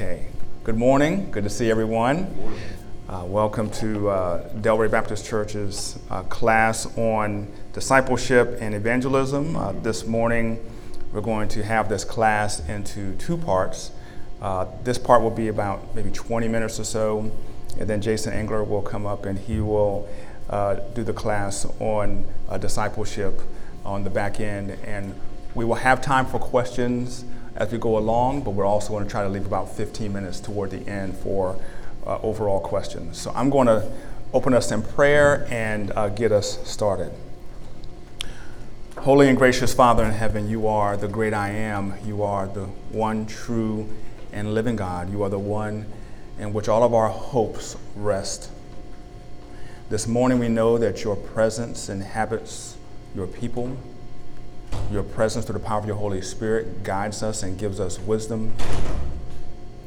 Okay. Good morning. Good to see everyone. Uh, welcome to uh, Del Ray Baptist Church's uh, class on discipleship and evangelism. Uh, this morning, we're going to have this class into two parts. Uh, this part will be about maybe 20 minutes or so, and then Jason Engler will come up and he will uh, do the class on discipleship on the back end. And we will have time for questions as we go along, but we're also going to try to leave about 15 minutes toward the end for uh, overall questions. So I'm going to open us in prayer and uh, get us started. Holy and gracious Father in heaven, you are the great I am. You are the one true and living God. You are the one in which all of our hopes rest. This morning we know that your presence inhabits your people. Your presence through the power of your Holy Spirit guides us and gives us wisdom,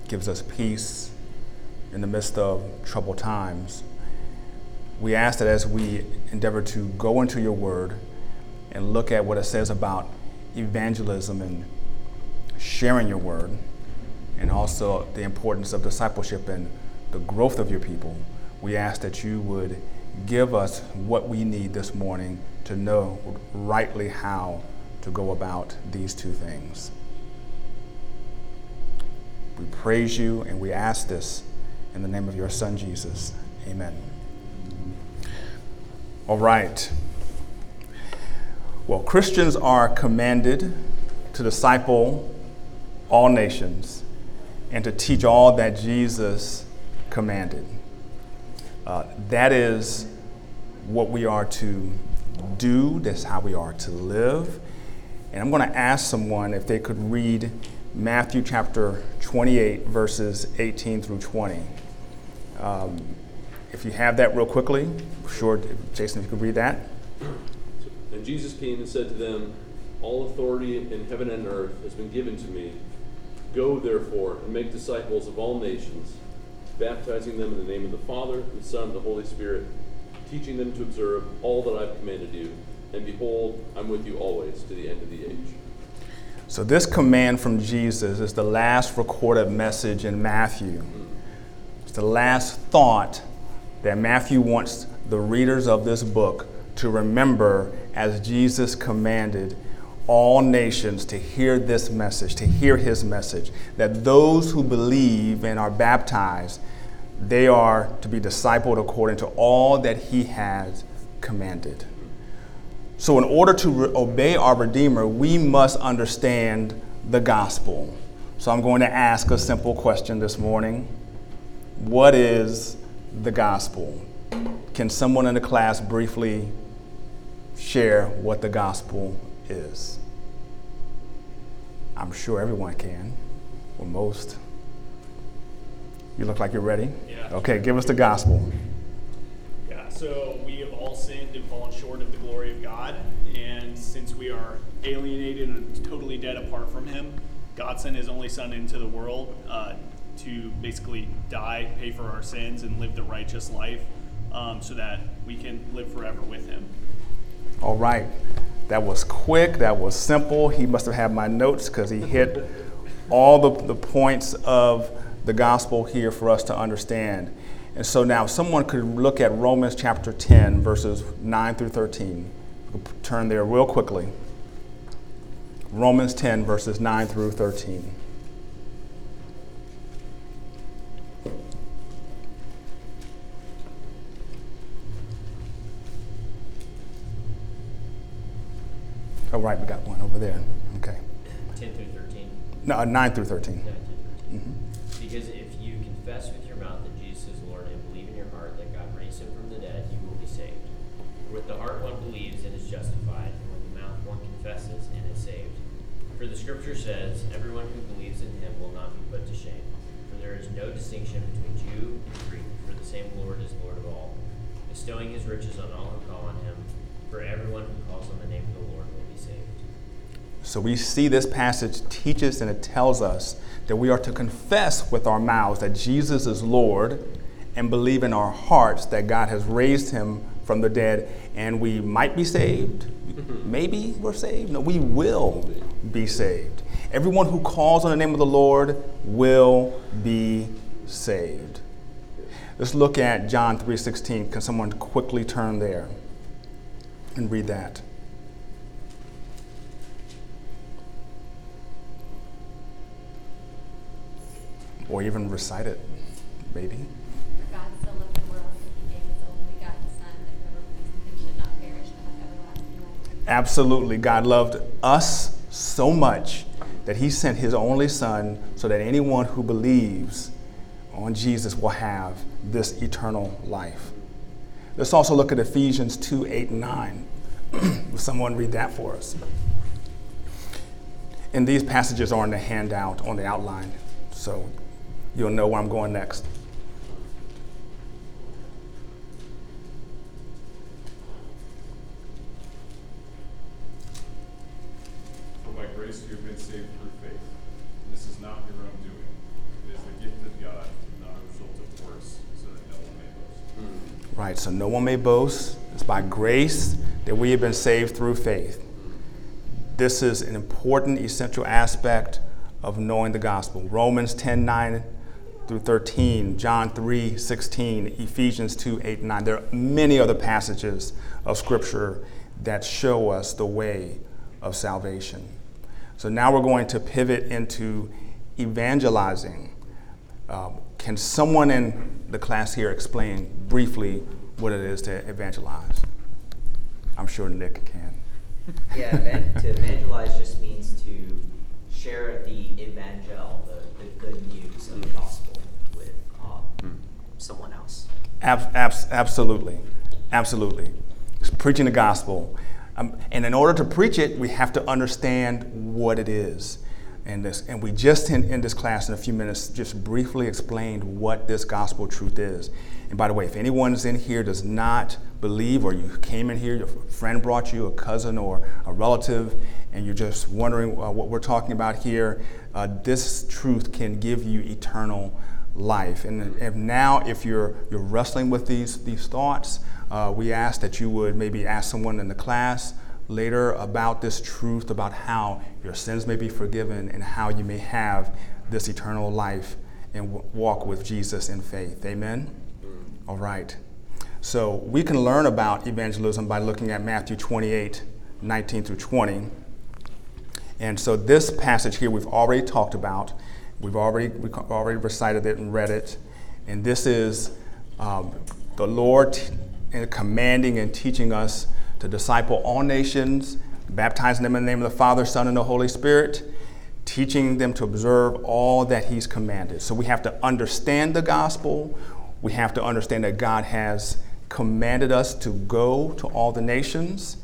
gives us peace in the midst of troubled times. We ask that as we endeavor to go into your word and look at what it says about evangelism and sharing your word, and also the importance of discipleship and the growth of your people, we ask that you would give us what we need this morning to know rightly how to go about these two things. We praise you and we ask this in the name of your Son, Jesus. Amen. All right. Well, Christians are commanded to disciple all nations and to teach all that Jesus commanded. Uh, that is what we are to do, that's how we are to live. And I'm going to ask someone if they could read Matthew chapter 28, verses 18 through 20. Um, if you have that real quickly, sure, Jason, if you could read that. And Jesus came and said to them, All authority in heaven and earth has been given to me. Go, therefore, and make disciples of all nations, baptizing them in the name of the Father, and the Son, and the Holy Spirit, teaching them to observe all that I've commanded you and behold, I'm with you always to the end of the age. So, this command from Jesus is the last recorded message in Matthew. It's the last thought that Matthew wants the readers of this book to remember as Jesus commanded all nations to hear this message, to hear his message, that those who believe and are baptized, they are to be discipled according to all that he has commanded. So, in order to re- obey our Redeemer, we must understand the gospel. So, I'm going to ask a simple question this morning What is the gospel? Can someone in the class briefly share what the gospel is? I'm sure everyone can, or most. You look like you're ready? Yeah. Okay, give us the gospel. So we have all sinned and fallen short of the glory of God. And since we are alienated and totally dead apart from Him, God sent His only Son into the world uh, to basically die, pay for our sins, and live the righteous life um, so that we can live forever with Him. All right. That was quick. That was simple. He must have had my notes because he hit all the, the points of the gospel here for us to understand. And so now someone could look at Romans chapter 10, verses 9 through 13. We'll turn there real quickly. Romans 10, verses 9 through 13. Oh, right, we got one over there. Okay. 10 through 13. No, uh, 9 through 13. 9 the heart one believes and is justified, and with the mouth one confesses and is saved. For the scripture says, Everyone who believes in him will not be put to shame. For there is no distinction between Jew and Greek, for the same Lord is Lord of all, bestowing his riches on all who call on him. For everyone who calls on the name of the Lord will be saved. So we see this passage teaches and it tells us that we are to confess with our mouths that Jesus is Lord and believe in our hearts that God has raised him from the dead and we might be saved. Mm-hmm. Maybe we're saved. No, we will be saved. Everyone who calls on the name of the Lord will be saved. Let's look at John 3:16. Can someone quickly turn there and read that? Or even recite it, maybe. Absolutely. God loved us so much that he sent his only son so that anyone who believes on Jesus will have this eternal life. Let's also look at Ephesians 2 8 and 9. Will someone read that for us? And these passages are in the handout on the outline, so you'll know where I'm going next. For by grace you have been saved through faith. This is not your own doing. It is the gift of God, not a result of works, so that no one may boast. Hmm. Right, so no one may boast. It's by grace that we have been saved through faith. This is an important, essential aspect of knowing the gospel. Romans 10 9 through 13, John 3 16, Ephesians 2 8 9. There are many other passages of Scripture that show us the way of salvation. So now we're going to pivot into evangelizing. Um, can someone in the class here explain briefly what it is to evangelize? I'm sure Nick can. Yeah, to evangelize just means to share the evangel, the, the good news of the gospel with um, someone else. Ab- abs- absolutely. Absolutely. It's preaching the gospel. Um, and in order to preach it, we have to understand what it is. And, this, and we just in, in this class in a few minutes just briefly explained what this gospel truth is. And by the way, if anyone's in here does not believe, or you came in here, your friend brought you, a cousin or a relative, and you're just wondering uh, what we're talking about here, uh, this truth can give you eternal life. And if now, if you're you're wrestling with these these thoughts, uh, we ask that you would maybe ask someone in the class later about this truth, about how your sins may be forgiven and how you may have this eternal life and w- walk with Jesus in faith. Amen. All right. So we can learn about evangelism by looking at Matthew 28, 19 through 20. And so this passage here we've already talked about. We've already we've already recited it and read it. And this is um, the Lord commanding and teaching us to disciple all nations, baptizing them in the name of the Father, Son, and the Holy Spirit, teaching them to observe all that He's commanded. So we have to understand the gospel. We have to understand that God has commanded us to go to all the nations.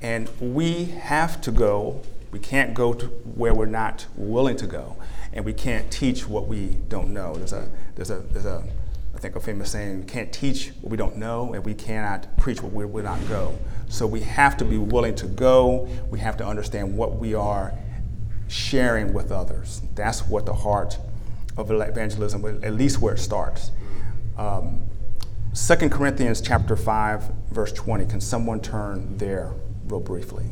And we have to go. We can't go to where we're not willing to go. And we can't teach what we don't know. There's a, there's a, there's a, I think a famous saying, we can't teach what we don't know, and we cannot preach what we will not go. So we have to be willing to go. We have to understand what we are sharing with others. That's what the heart of evangelism, at least where it starts. Um, 2 Corinthians chapter 5, verse 20. Can someone turn there real briefly?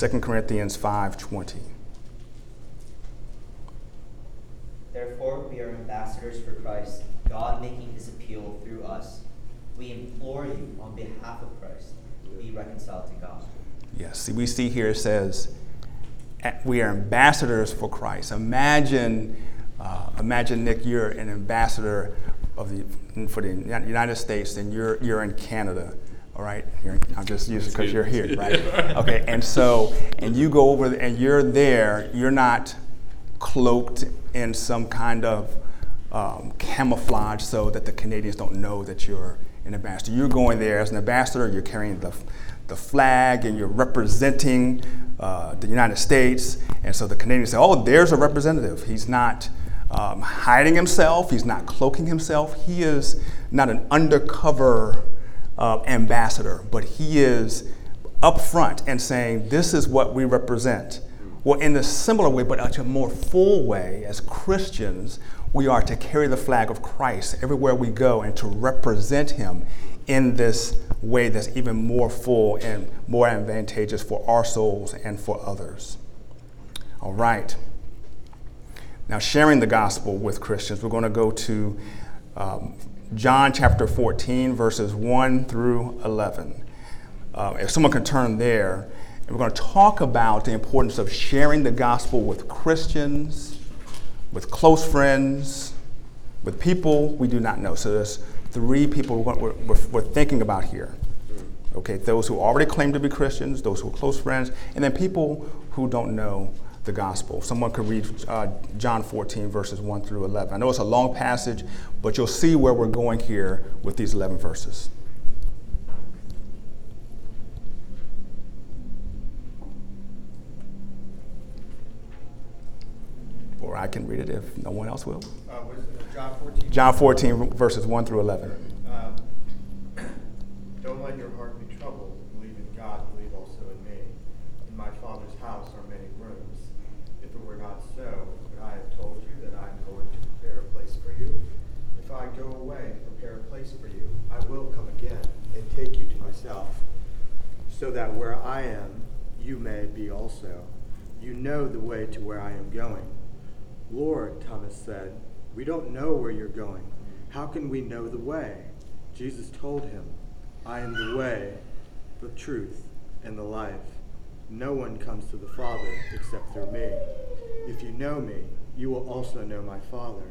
Second Corinthians 5:20. Therefore, we are ambassadors for Christ, God making his appeal through us. We implore you on behalf of Christ, to be reconciled to God. Yes, see, we see here it says we are ambassadors for Christ. Imagine, uh, imagine Nick, you're an ambassador of the for the United States, and you're you're in Canada. All right, you're, I'm just using because you're here, right? Okay, and so and you go over and you're there. You're not cloaked in some kind of um, camouflage so that the Canadians don't know that you're an ambassador. You're going there as an ambassador. You're carrying the the flag and you're representing uh, the United States. And so the Canadians say, "Oh, there's a representative. He's not." Um, hiding himself, he's not cloaking himself. He is not an undercover uh, ambassador, but he is upfront and saying, This is what we represent. Well, in a similar way, but a more full way, as Christians, we are to carry the flag of Christ everywhere we go and to represent him in this way that's even more full and more advantageous for our souls and for others. All right. Now, sharing the gospel with Christians, we're going to go to um, John chapter 14, verses 1 through 11. Uh, if someone can turn there, and we're going to talk about the importance of sharing the gospel with Christians, with close friends, with people we do not know. So there's three people we're, we're, we're, thinking about here. Okay, those who already claim to be Christians, those who are close friends, and then people who don't know the gospel. Someone could read uh, John 14, verses 1 through 11. I know it's a long passage, but you'll see where we're going here with these 11 verses. Or I can read it if no one else will. Uh, John 14? John 14, verses 1 through 11. Um, don't let your heart be troubled. Believe in God, believe also in me. In my Father's house are many rooms. If it were not so, would I have told you that I am going to prepare a place for you? If I go away and prepare a place for you, I will come again and take you to myself, so that where I am, you may be also. You know the way to where I am going. Lord, Thomas said, we don't know where you're going. How can we know the way? Jesus told him, I am the way, the truth, and the life. No one comes to the Father except through me. If you know me, you will also know my Father.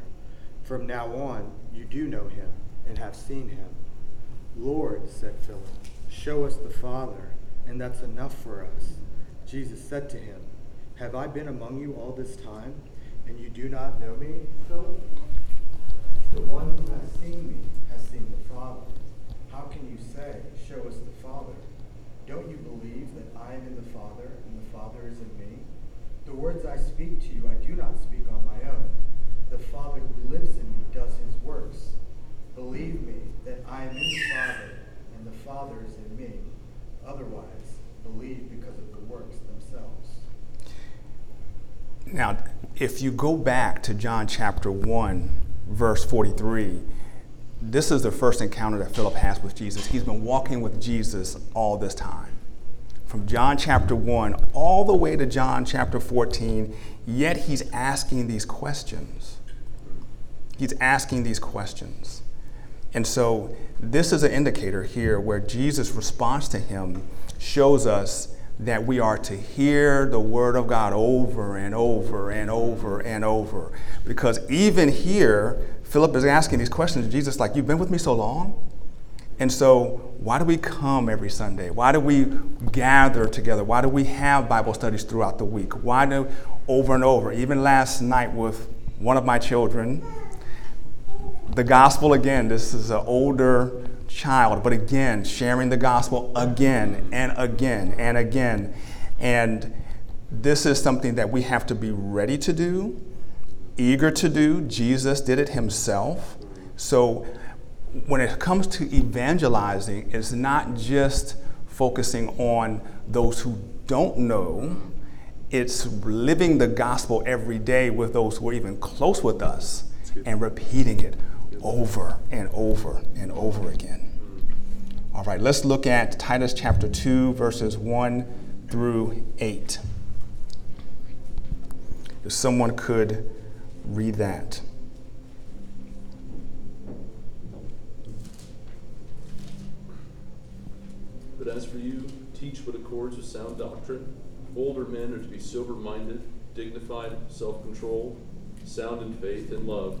From now on, you do know him and have seen him. Lord, said Philip, show us the Father, and that's enough for us. Jesus said to him, Have I been among you all this time? and you do not know me, Philip? The one who has seen me has seen the Father. How can you say, Show us the Father? Don't you believe that I am in the Father, and the Father is in me? The words I speak to you, I do not speak on my own. The Father who lives in me does his works. Believe me that I am in the Father, and the Father is believe because of the works themselves. Now, if you go back to John chapter 1, verse 43, this is the first encounter that Philip has with Jesus. He's been walking with Jesus all this time. From John chapter 1 all the way to John chapter 14, yet he's asking these questions. He's asking these questions. And so, this is an indicator here where Jesus' response to him shows us that we are to hear the word of God over and over and over and over. Because even here, Philip is asking these questions. Jesus, like, you've been with me so long. And so, why do we come every Sunday? Why do we gather together? Why do we have Bible studies throughout the week? Why do over and over? Even last night with one of my children, the gospel again, this is an older child, but again, sharing the gospel again and again and again. And this is something that we have to be ready to do, eager to do. Jesus did it himself. So when it comes to evangelizing, it's not just focusing on those who don't know, it's living the gospel every day with those who are even close with us and repeating it over and over and over again. All right, let's look at Titus chapter 2, verses 1 through 8. If someone could read that. But as for you, teach what accords with sound doctrine. Older men are to be sober minded, dignified, self controlled, sound in faith and love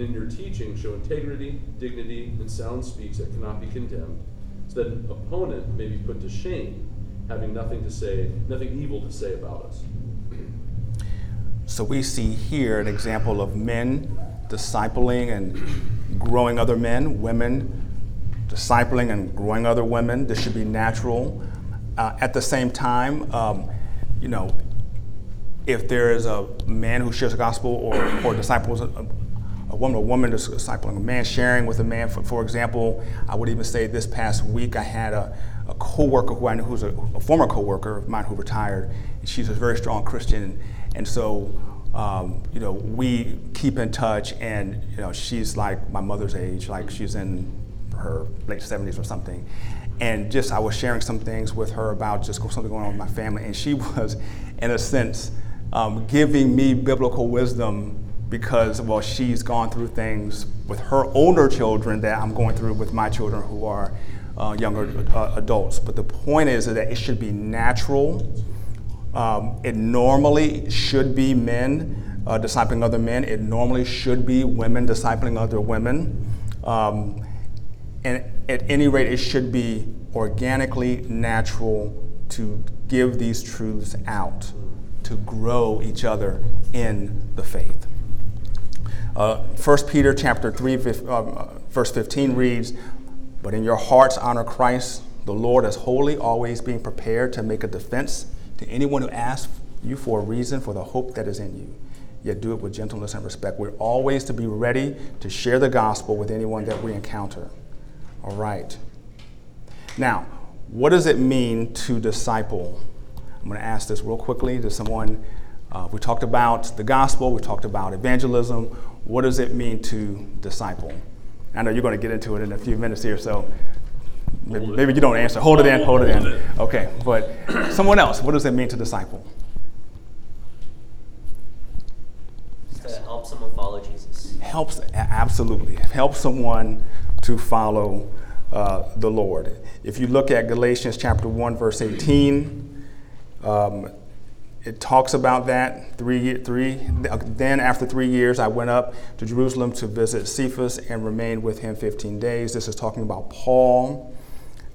in your teaching, show integrity, dignity, and sound speech that cannot be condemned, so that an opponent may be put to shame, having nothing to say, nothing evil to say about us. So we see here an example of men discipling and growing other men, women discipling and growing other women. This should be natural. uh, at the same time, um, you know, if there is a man who shares the gospel or, or disciples a, woman, a woman discipling a man, sharing with a man. For, for example, I would even say this past week I had a, a coworker who I knew who's a, a former coworker of mine who retired. And she's a very strong Christian, and so um, you know we keep in touch. And you know she's like my mother's age, like she's in her late 70s or something. And just I was sharing some things with her about just something going on with my family, and she was, in a sense, um, giving me biblical wisdom because, well, she's gone through things with her older children that I'm going through with my children who are uh, younger uh, adults. But the point is that it should be natural. Um, it normally should be men uh, discipling other men. It normally should be women discipling other women. Um, and at any rate, it should be organically natural to give these truths out, to grow each other in the faith. Uh, 1 Peter chapter 3, um, verse 15 reads, But in your hearts honor Christ, the Lord as holy, always being prepared to make a defense to anyone who asks you for a reason for the hope that is in you. Yet do it with gentleness and respect. We're always to be ready to share the gospel with anyone that we encounter. All right. Now, what does it mean to disciple? I'm going to ask this real quickly to someone. Uh, we talked about the gospel, we talked about evangelism. What does it mean to disciple? I know you're going to get into it in a few minutes here, so maybe, maybe you don't answer. Hold it in, hold it in. Okay, but someone else, what does it mean to disciple? To help someone follow Jesus. Helps, absolutely. Help someone to follow uh, the Lord. If you look at Galatians chapter 1, verse 18, um, it talks about that. Three, three, then, after three years, I went up to Jerusalem to visit Cephas and remained with him 15 days. This is talking about Paul.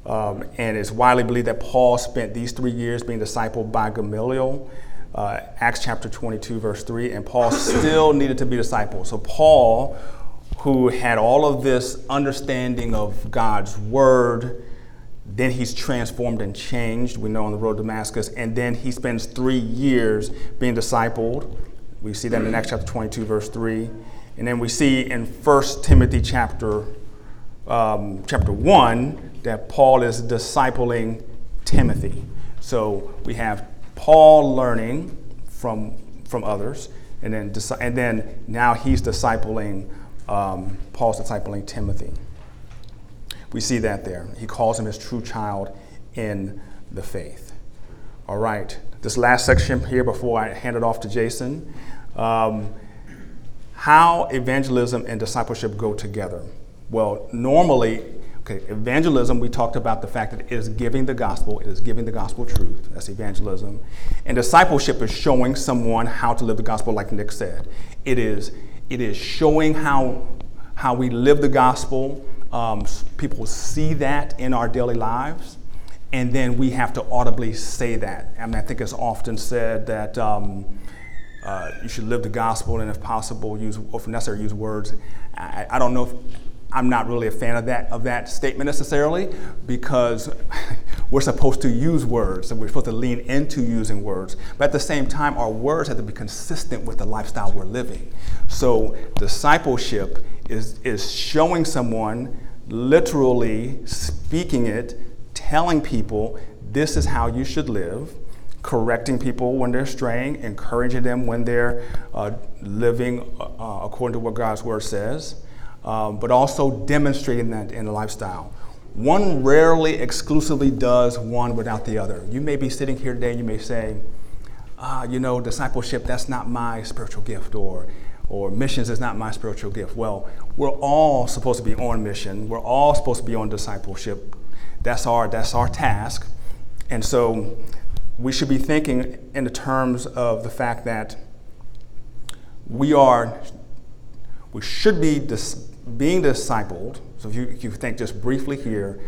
Um, and it's widely believed that Paul spent these three years being discipled by Gamaliel. Uh, Acts chapter 22, verse 3. And Paul still needed to be discipled. So, Paul who had all of this understanding of God's word. Then he's transformed and changed, we know on the road to Damascus. And then he spends three years being discipled. We see that in Acts chapter 22, verse 3. And then we see in 1 Timothy chapter, um, chapter 1 that Paul is discipling Timothy. So we have Paul learning from, from others, and then, and then now he's discipling um, Paul's discipling Timothy. We see that there. He calls him his true child in the faith. All right, this last section here before I hand it off to Jason. Um, how evangelism and discipleship go together? Well, normally, okay, evangelism, we talked about the fact that it is giving the gospel, it is giving the gospel truth. That's evangelism. And discipleship is showing someone how to live the gospel, like Nick said. It is it is showing how, how we live the gospel. Um, people see that in our daily lives. And then we have to audibly say that. I mean, I think it's often said that um, uh, you should live the gospel and, if possible, use, or if necessary, use words. I, I don't know if I'm not really a fan of that of that statement necessarily because we're supposed to use words and we're supposed to lean into using words. But at the same time, our words have to be consistent with the lifestyle we're living. So discipleship is is showing someone literally speaking it, telling people this is how you should live correcting people when they're straying, encouraging them when they're uh, living uh, according to what God's word says, um, but also demonstrating that in a lifestyle. One rarely exclusively does one without the other. You may be sitting here today and you may say, ah, you know, discipleship, that's not my spiritual gift, or, or missions is not my spiritual gift. Well, we're all supposed to be on mission. We're all supposed to be on discipleship. That's our, that's our task. And so we should be thinking in the terms of the fact that we are, we should be dis- being discipled, so if you, if you think just briefly here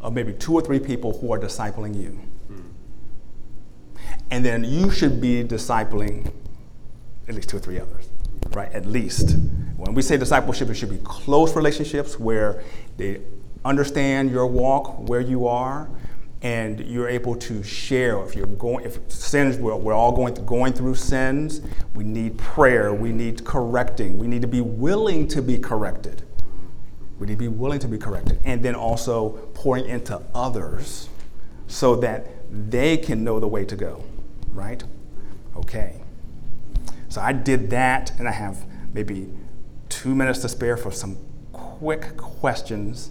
of maybe two or three people who are discipling you. Hmm. And then you should be discipling at least two or three others, right? At least. When we say discipleship, it should be close relationships where they understand your walk, where you are, and you're able to share if you're going if sins we're, we're all going through, going through sins we need prayer we need correcting we need to be willing to be corrected we need to be willing to be corrected and then also pouring into others so that they can know the way to go right okay so i did that and i have maybe two minutes to spare for some quick questions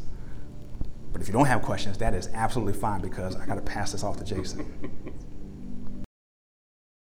but if you don't have questions, that is absolutely fine because I got to pass this off to Jason.